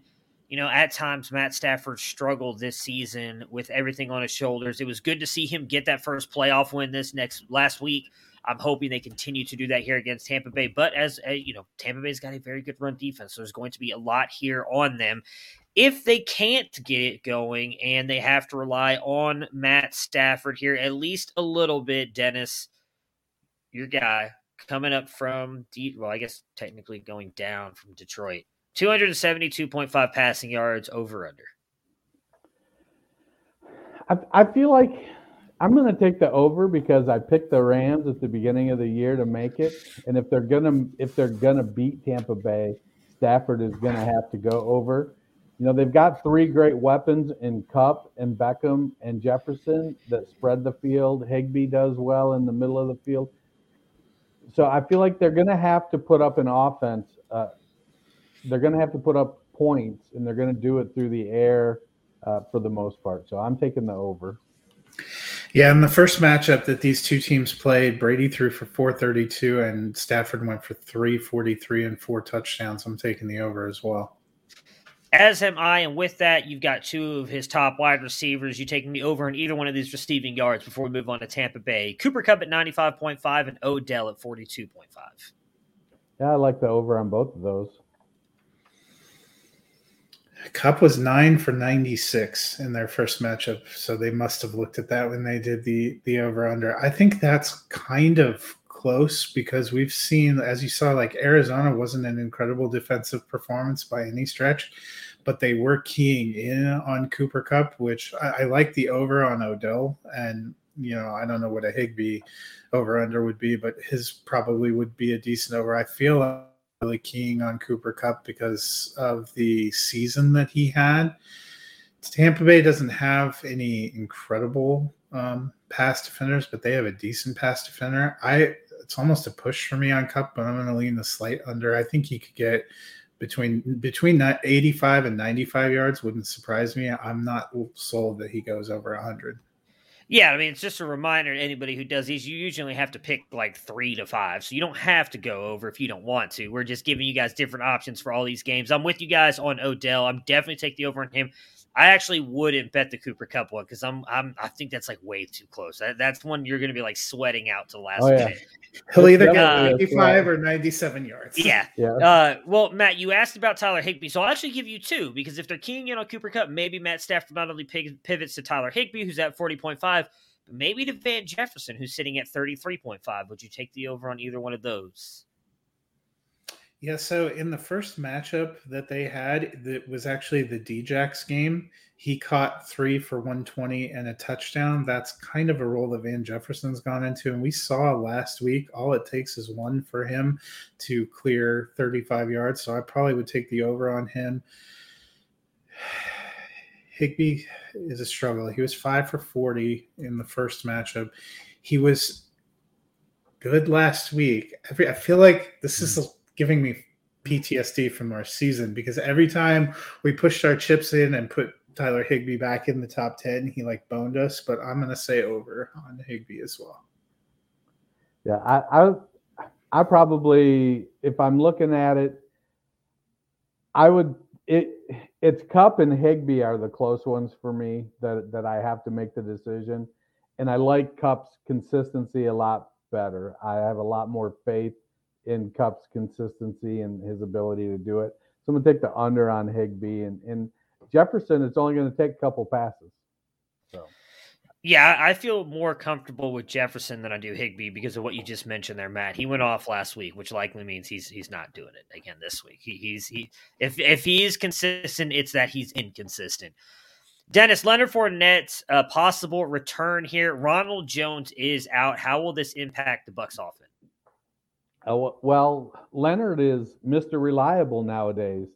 you know, at times Matt Stafford struggled this season with everything on his shoulders. It was good to see him get that first playoff win this next last week. I'm hoping they continue to do that here against Tampa Bay. But as uh, you know, Tampa Bay's got a very good run defense, so there's going to be a lot here on them. If they can't get it going and they have to rely on Matt Stafford here at least a little bit, Dennis, your guy coming up from well, I guess technically going down from Detroit. 272.5 passing yards over under. I, I feel like I'm going to take the over because I picked the Rams at the beginning of the year to make it, and if they're gonna if they're gonna beat Tampa Bay, Stafford is going to have to go over. You know, they've got three great weapons in Kupp and Beckham and Jefferson that spread the field. Higbee does well in the middle of the field. So I feel like they're going to have to put up an offense. Uh, they're going to have to put up points, and they're going to do it through the air uh, for the most part. So I'm taking the over. Yeah, in the first matchup that these two teams played, Brady threw for 432 and Stafford went for 343 and four touchdowns. I'm taking the over as well. As am I, and with that, you've got two of his top wide receivers. You taking the over in either one of these receiving yards before we move on to Tampa Bay. Cooper Kupp at 95.5 and Odell at 42.5. Yeah, I like the over on both of those. Kupp was nine for 96 in their first matchup. So they must have looked at that when they did the, the over under. I think that's kind of close because we've seen, as you saw, like Arizona wasn't an incredible defensive performance by any stretch, but they were keying in on Cooper Kupp, which I, I like the over on Odell. And, you know, I don't know what a Higbee over under would be, but his probably would be a decent over. I feel really keying on Cooper Kupp because of the season that he had. Tampa Bay doesn't have any incredible um, pass defenders, but they have a decent pass defender. I it's almost a push for me on Kupp, but I'm going to lean the slight under. I think he could get between between that 85 and 95 yards. Wouldn't surprise me. I'm not sold that he goes over 100. Yeah, I mean, it's just a reminder to anybody who does these. You usually have to pick like three to five, so you don't have to go over if you don't want to. We're just giving you guys different options for all these games. I'm with you guys on Odell. I'm definitely take the over on him. I actually wouldn't bet the Cooper Kupp one because I'm I'm I think that's like way too close. That, that's one you're going to be like sweating out to last oh, yeah. minute. He'll either get uh, 85 or 97 yards. Yeah. yeah. Uh, well, Matt, you asked about Tyler Higbee, so I'll actually give you two because if they're keying in on Cooper Kupp, maybe Matt Stafford not only pivots to Tyler Higbee, who's at 40.5, but maybe to Van Jefferson, who's sitting at 33.5. Would you take the over on either one of those? Yeah, so in the first matchup that they had, that was actually the Djax game. He caught three for 120 and a touchdown. That's kind of a role that Van Jefferson's gone into. And we saw last week, all it takes is one for him to clear 35 yards. So I probably would take the over on him. Higbee is a struggle. He was five for 40 in the first matchup. He was good last week. I feel like this is hmm giving me PTSD from our season because every time we pushed our chips in and put Tyler Higbee back in the top 10, he like boned us, but I'm going to say over on Higbee as well. Yeah, I, I I probably if I'm looking at it I would it it's Kupp and Higbee are the close ones for me that that I have to make the decision. And I like Kupp's consistency a lot better. I have a lot more faith in Kupp's consistency and his ability to do it. So I'm gonna take the under on Higbee and, and Jefferson. It's only going to take a couple passes. So. Yeah, I feel more comfortable with Jefferson than I do Higbee because of what you just mentioned there, Matt. He went off last week, which likely means he's he's not doing it again this week. He, he's he if if he is consistent, it's that he's inconsistent. Dennis Leonard Fournette's uh, possible return here. Ronald Jones is out. How will this impact the Bucs offense? Uh, well, Leonard is Mr. Reliable nowadays.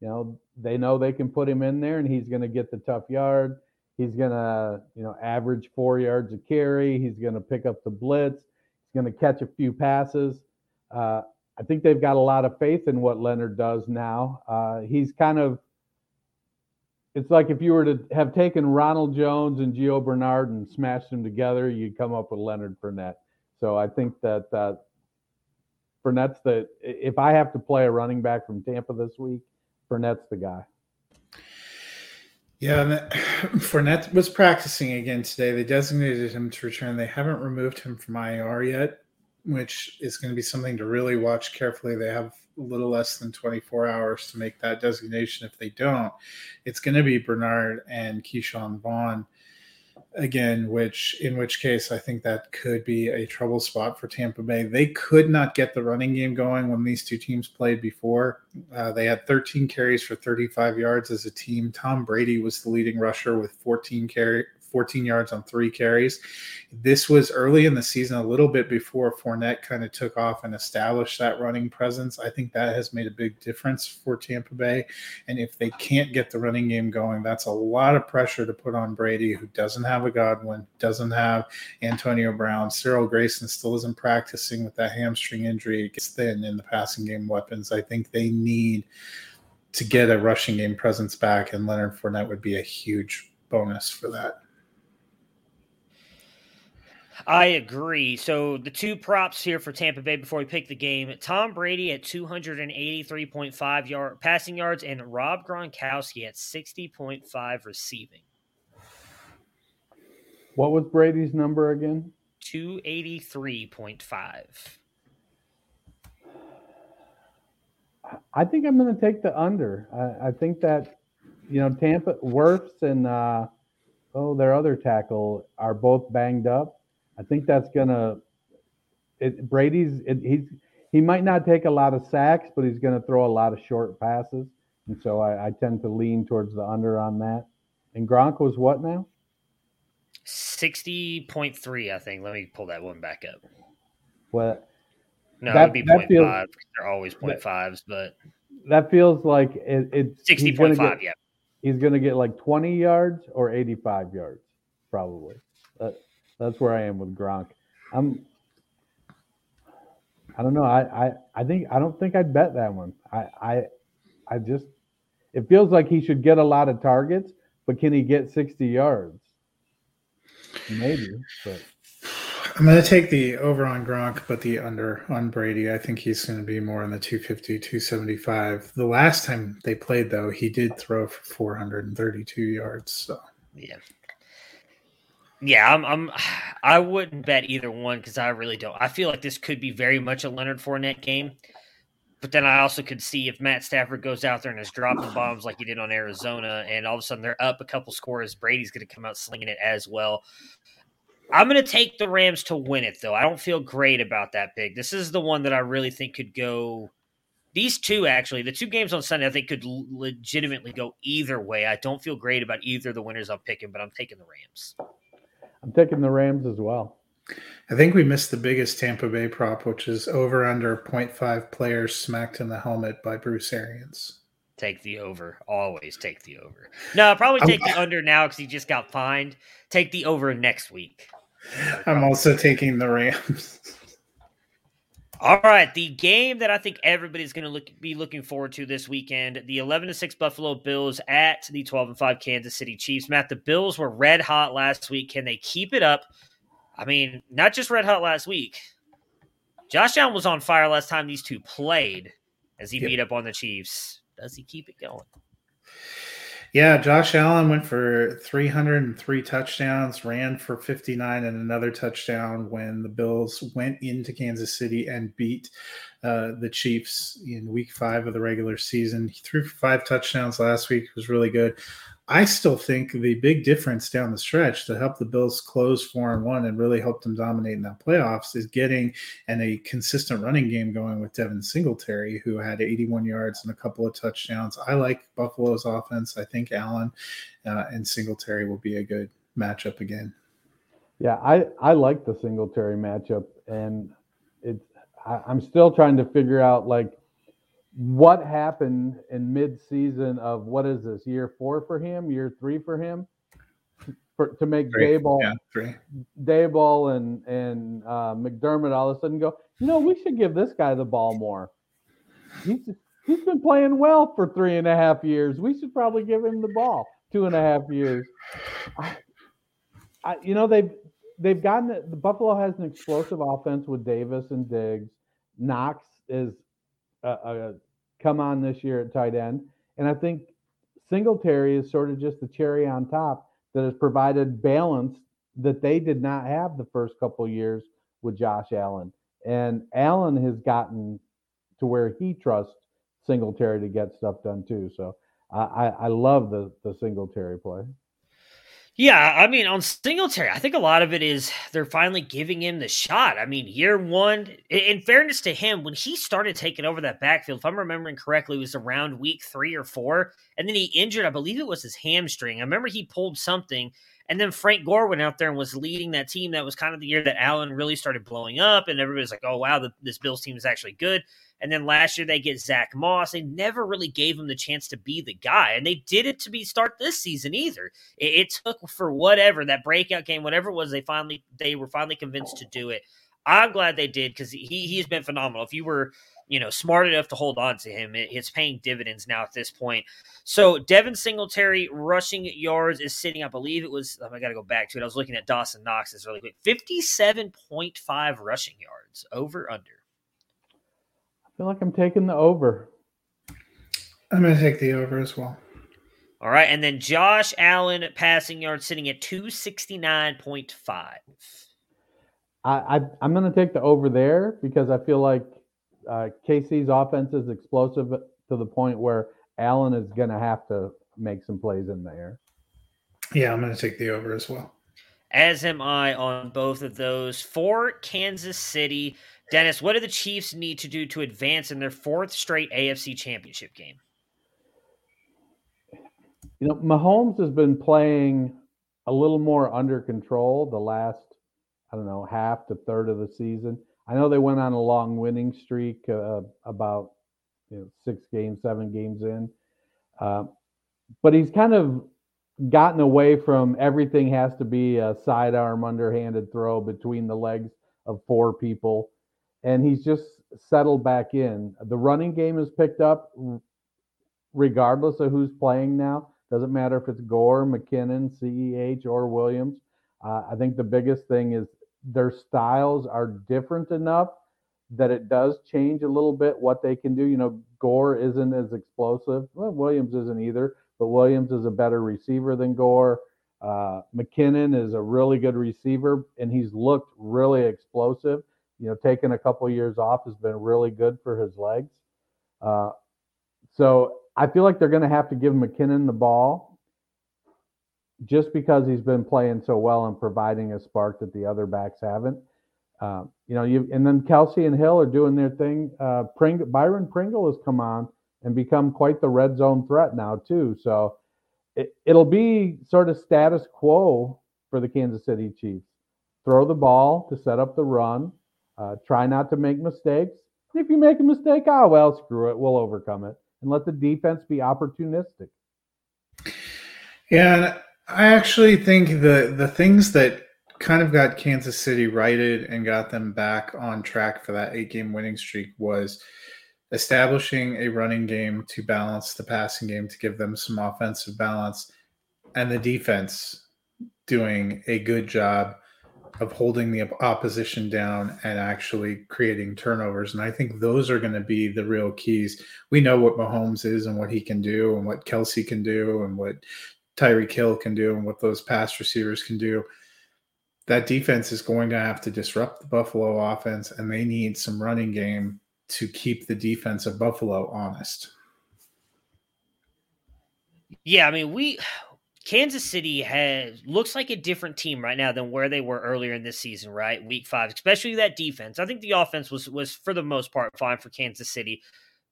You know, they know they can put him in there and he's going to get the tough yard. He's going to, you know, average four yards a carry. He's going to pick up the blitz. He's going to catch a few passes. Uh, I think they've got a lot of faith in what Leonard does now. Uh, he's kind of, it's like if you were to have taken Ronald Jones and Gio Bernard and smashed them together, you'd come up with Leonard Fournette. So I think that uh, Fournette's the if I have to play a running back from Tampa this week, Fournette's the guy. Yeah, Fournette was practicing again today. They designated him to return. They haven't removed him from IR yet, which is going to be something to really watch carefully. They have a little less than 24 hours to make that designation. If they don't, it's going to be Bernard and Ke'Shawn Vaughn again, which in which case I think that could be a trouble spot for Tampa Bay. They could not get the running game going when these two teams played before. Uh, they had 13 carries for 35 yards as a team. Tom Brady was the leading rusher with 14 carry 14 yards on three carries. This was early in the season, a little bit before Fournette kind of took off and established that running presence. I think that has made a big difference for Tampa Bay. And if they can't get the running game going, that's a lot of pressure to put on Brady, who doesn't have a Godwin, doesn't have Antonio Brown. Cyril Grayson still isn't practicing with that hamstring injury. It gets thin in the passing game weapons. I think they need to get a rushing game presence back, and Leonard Fournette would be a huge bonus for that. I agree. So the two props here for Tampa Bay before we pick the game: Tom Brady at 283.5 yard passing yards, and Rob Gronkowski at 60.5 receiving. What was Brady's number again? 283.5. I think I'm going to take the under. I, I, think that you know Tampa Wirfs and uh, oh their other tackle are both banged up. I think that's gonna. It, Brady's it, he's he might not take a lot of sacks, but he's going to throw a lot of short passes, and so I, I tend to lean towards the under on that. And Gronk was what now? Sixty point three, I think. Let me pull that one back up. What? no, that, it'd be point feels, five. They're always point fives, but that feels like it, it's sixty point five. Yeah, he's going to get like twenty yards or eighty five yards, probably. That, that's where I am with Gronk. I'm. I don't know. I, I, I think I don't think I'd bet that one. I, I I just it feels like he should get a lot of targets, but can he get 60 yards? Maybe, but I'm going to take the over on Gronk, but the under on Brady. I think he's going to be more in the 250, 275. The last time they played, though, he did throw for 432 yards. So, yeah. Yeah, I'm, I'm I wouldn't bet either one because I really don't. I feel like this could be very much a Leonard Fournette game. But then I also could see if Matt Stafford goes out there and is dropping bombs like he did on Arizona, and all of a sudden they're up a couple scores, Brady's going to come out slinging it as well. I'm going to take the Rams to win it, though. I don't feel great about that pick. This is the one that I really think could go. These two, actually, the two games on Sunday, I think could legitimately go either way. I don't feel great about either of the winners I'm picking, but I'm taking the Rams. I'm taking the Rams as well. I think we missed the biggest Tampa Bay prop, which is over under 0.5 players smacked in the helmet by Bruce Arians. Take the over. Always take the over. No, I'll probably take the under now because he just got fined. Take the over next week. I'm also taking the Rams. All right, the game that I think everybody's going to look, be looking forward to this weekend: the 11 to six Buffalo Bills at the 12 and five Kansas City Chiefs. Matt, the Bills were red hot last week. Can they keep it up? I mean, not just red hot last week. Josh Allen was on fire last time these two played as he yep. beat up on the Chiefs. Does he keep it going? Yeah, Josh Allen went for 303 touchdowns, ran for 59 and another touchdown when the Bills went into Kansas City and beat uh, the Chiefs in week five of the regular season. He threw five touchdowns last week, was really good. I still think the big difference down the stretch to help the Bills close four and one and really help them dominate in that playoffs is getting and a consistent running game going with Devin Singletary, who had 81 yards and a couple of touchdowns. I like Buffalo's offense. I think Allen uh, and Singletary will be a good matchup again. Yeah, I I like the Singletary matchup, and it's I'm still trying to figure out like what happened in mid-season of what is this year four for him, year three for him, for, to make three. Daboll, yeah, three. Daboll and and uh, McDermott all of a sudden go, you know, we should give this guy the ball more. He's he's been playing well for three and a half years. We should probably give him the ball two and a half years. I, I, you know they've they've gotten the Buffalo has an explosive offense with Davis and Diggs. Knox is a, a come on this year at tight end. And I think Singletary is sort of just the cherry on top that has provided balance that they did not have the first couple years with Josh Allen. And Allen has gotten to where he trusts Singletary to get stuff done too. So I, I love the the Singletary play. Yeah, I mean, on Singletary, I think a lot of it is they're finally giving him the shot. I mean, year one, in fairness to him, when he started taking over that backfield, if I'm remembering correctly, it was around week three or four, and then he injured, I believe it was his hamstring. I remember he pulled something, And then Frank Gore went out there and was leading that team. That was kind of the year that Allen really started blowing up, and everybody's like, "Oh wow, the, this Bills team is actually good." And then last year they get Zach Moss. They never really gave him the chance to be the guy, and they did it to be start this season either. It, it took for whatever that breakout game, whatever it was, they finally they were finally convinced to do it. I'm glad they did because he he's been phenomenal. If you were you know, smart enough to hold on to him. It, it's paying dividends now at this point. So Devin Singletary rushing yards is sitting, I believe it was, oh, I got to go back to it. I was looking at Dawson Knox's really quick 57.5 rushing yards over under. I feel like I'm taking the over. I'm going to take the over as well. All right. And then Josh Allen passing yards sitting at 269.5. I, I, I'm going to take the over there because I feel like uh, KC's offense is explosive to the point where Allen is going to have to make some plays in the air. Yeah, I'm going to take the over as well. As am I on both of those. For Kansas City, Dennis, what do the Chiefs need to do to advance in their fourth straight AFC championship game? You know, Mahomes has been playing a little more under control the last, I don't know, half to third of the season. I know they went on a long winning streak, uh, about you know, six games, seven games in, uh, but he's kind of gotten away from everything has to be a sidearm underhanded throw between the legs of four people, and he's just settled back in. The running game is picked up, regardless of who's playing now. Doesn't matter if it's Gore, McKinnon, CEH, or Williams. Uh, I think the biggest thing is their styles are different enough that it does change a little bit what they can do. You know, Gore isn't as explosive. Well, Williams isn't either, but Williams is a better receiver than Gore. Uh, McKinnon is a really good receiver, and he's looked really explosive. You know, taking a couple years off has been really good for his legs. Uh, so I feel like they're going to have to give McKinnon the ball just because he's been playing so well and providing a spark that the other backs haven't. Uh, you know, you and then Kelce and Hill are doing their thing. Uh, Pring, Byron Pringle has come on and become quite the red zone threat now too. So it, it'll be sort of status quo for the Kansas City Chiefs. Throw the ball to set up the run. Uh, try not to make mistakes. If you make a mistake, ah, oh, well, screw it. We'll overcome it. And let the defense be opportunistic. Yeah, I actually think the the things that kind of got Kansas City righted and got them back on track for that eight game winning streak was establishing a running game to balance the passing game to give them some offensive balance and the defense doing a good job of holding the opposition down and actually creating turnovers. And I think those are going to be the real keys. We know what Mahomes is and what he can do and what Kelce can do and what Tyreek Hill can do and what those pass receivers can do. That defense is going to have to disrupt the Buffalo offense, and they need some running game to keep the defense of Buffalo honest. Yeah, I mean, we Kansas City has looks like a different team right now than where they were earlier in this season, right? Week five, especially that defense. I think the offense was was for the most part fine for Kansas City,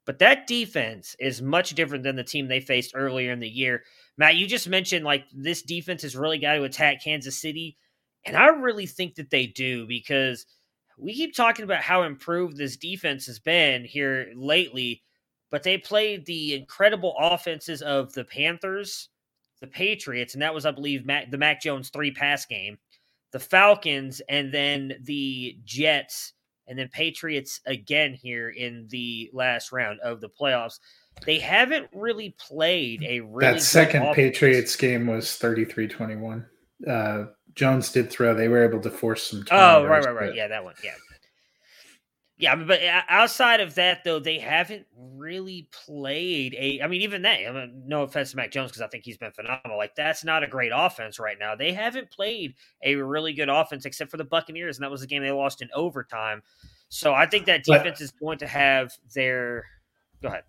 but that defense is much different than the team they faced earlier in the year. Matt, you just mentioned like this defense has really got to attack Kansas City. And I really think that they do because we keep talking about how improved this defense has been here lately, but they played the incredible offenses of the Panthers, the Patriots, and that was, I believe, Mac, the Mac Jones three pass game, the Falcons, and then the Jets, and then Patriots again here in the last round of the playoffs they haven't really played a really that second Patriots game was 33-21. Uh, Jones did throw. They were able to force some. Oh, right, right, right. But... Yeah, that one. Yeah, yeah. But outside of that, though, they haven't really played a. I mean, even that. I mean, no offense to Mac Jones because I think he's been phenomenal. Like that's not a great offense right now. They haven't played a really good offense except for the Buccaneers, and that was the game they lost in overtime. So I think that defense but... is going to have their. Go ahead.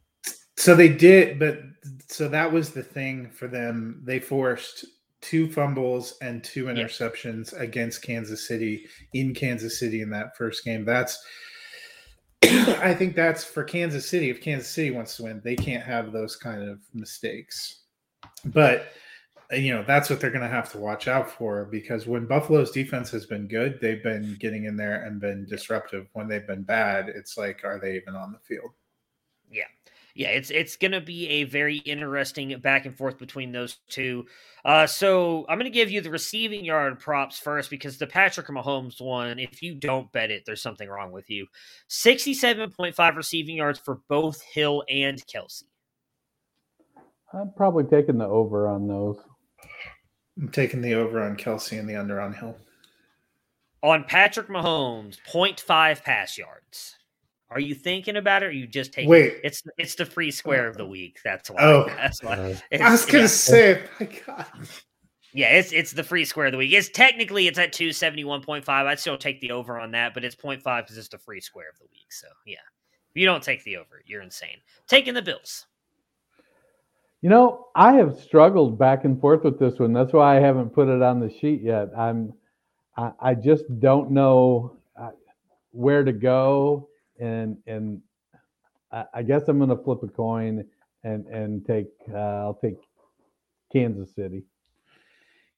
So they did, but so that was the thing for them. They forced two fumbles and two interceptions against Kansas City in Kansas City in that first game. That's I think that's for Kansas City. If Kansas City wants to win, they can't have those kind of mistakes. But uh, you know that's what they're going to have to watch out for because when Buffalo's defense has been good, they've been getting in there and been disruptive. When they've been bad, it's like, are they even on the field? Yeah. Yeah, it's it's going to be a very interesting back and forth between those two. Uh, so I'm going to give you the receiving yard props first because the Patrick Mahomes one, if you don't bet it, there's something wrong with you. 67.5 receiving yards for both Hill and Kelce. I'm probably taking the over on those. I'm taking the over on Kelce and the under on Hill. On Patrick Mahomes, 0.5 pass yards. Are you thinking about it? Or you just take Wait. It's it's the free square of the week. That's why. Oh. that's why. It's- I was going to yeah. say, my God. Yeah, it's it's the free square of the week. It's technically it's at two seventy one point five. I'd still take the over on that, but it's 0.5 because it's the free square of the week. So yeah, if you don't take the over, you're insane. Taking the Bills. You know, I have struggled back and forth with this one. That's why I haven't put it on the sheet yet. I'm, I, I just don't know uh, where to go, and and I, I guess I'm going to flip a coin and and take uh, I'll take Kansas City.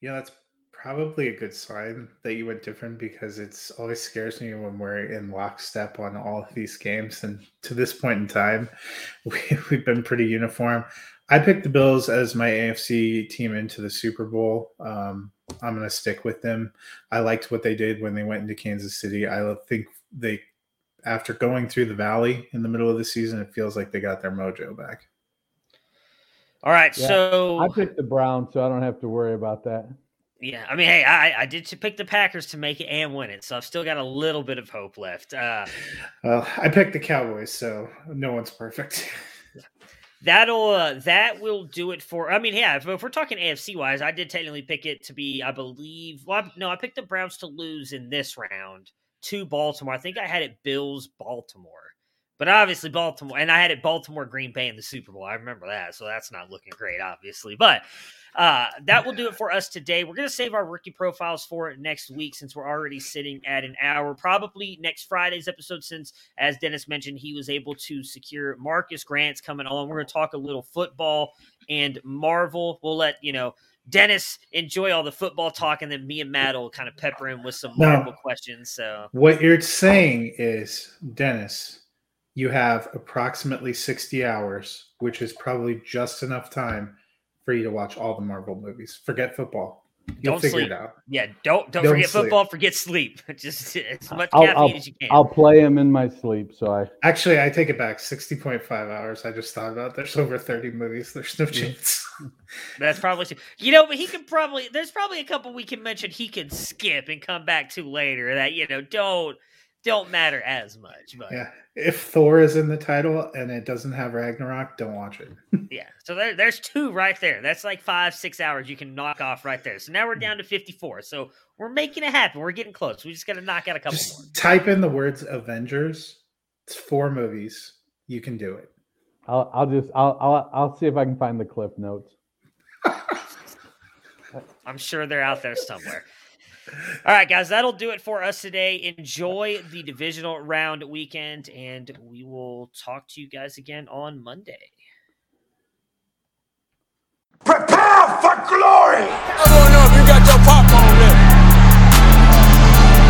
Yeah, that's probably a good sign that you went different because it's always scares me when we're in lockstep on all of these games. And to this point in time, we, we've been pretty uniform. I picked the Bills as my AFC team into the Super Bowl. Um, I'm going to stick with them. I liked what they did when they went into Kansas City. I think they, after going through the valley in the middle of the season, it feels like they got their mojo back. All right, Yeah, so I picked the Browns, so I don't have to worry about that. yeah, I mean, hey, I I did pick the Packers to make it and win it, so I've still got a little bit of hope left. Uh, Well, I picked the Cowboys, so no one's perfect. That'll uh, that will do it for. I mean, yeah. If, if we're talking AFC wise, I did technically pick it to be, I believe. Well, I, no, I picked the Browns to lose in this round to Baltimore. I think I had it Bills Baltimore, but obviously Baltimore, and I had it Baltimore Green Bay in the Super Bowl. I remember that, so that's not looking great, obviously. But uh, that will do it for us today. We're going to save our rookie profiles for next week since we're already sitting at an hour. Probably next Friday's episode, since, as Dennis mentioned, he was able to secure Marcas Grant's coming on. We're going to talk a little football and Marvel. We'll let, you know, Dennis enjoy all the football talk, and then me and Matt will kind of pepper him with some. Marvel questions. So, What you're saying is, Dennis, you have approximately 60 hours, which is probably just enough time for you to watch all the Marvel movies. Forget football. You'll Don't figure sleep. it out. yeah, don't don't, Don't forget sleep. football, forget sleep. Just as much I'll- caffeine I'll- as you can. I'll play him in my sleep, so I Actually, I take it back. 60.5 hours. I just thought about there's over 30 movies. There's no chance. That's probably you know, but he could probably there's probably a couple we can mention he can skip and come back to later that you know don't don't matter as much. But yeah, yeah. If Thor is in the title and it doesn't have Ragnarok, don't watch it. Yeah, so there, there's two right there. That's like five six hours you can knock off right there. So now we're down to 54. So we're making it happen. We're getting close. We just got to knock out a couple Just more. type in the words Avengers. It's four movies. You can do it. I'll I'll just I'll I'll I'll see if I can find the clip notes. I'm sure they're out there somewhere. All right, guys, that'll do it for us today. Enjoy the divisional round weekend, and we will talk to you guys again on Monday. Prepare for glory! I wanna know if you got your popcorn ready.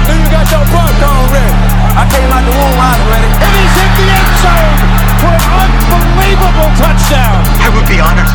Do you got your popcorn ready? I came out the womb, I was ready. And he's hit the end zone for an unbelievable touchdown. I would be honored if you played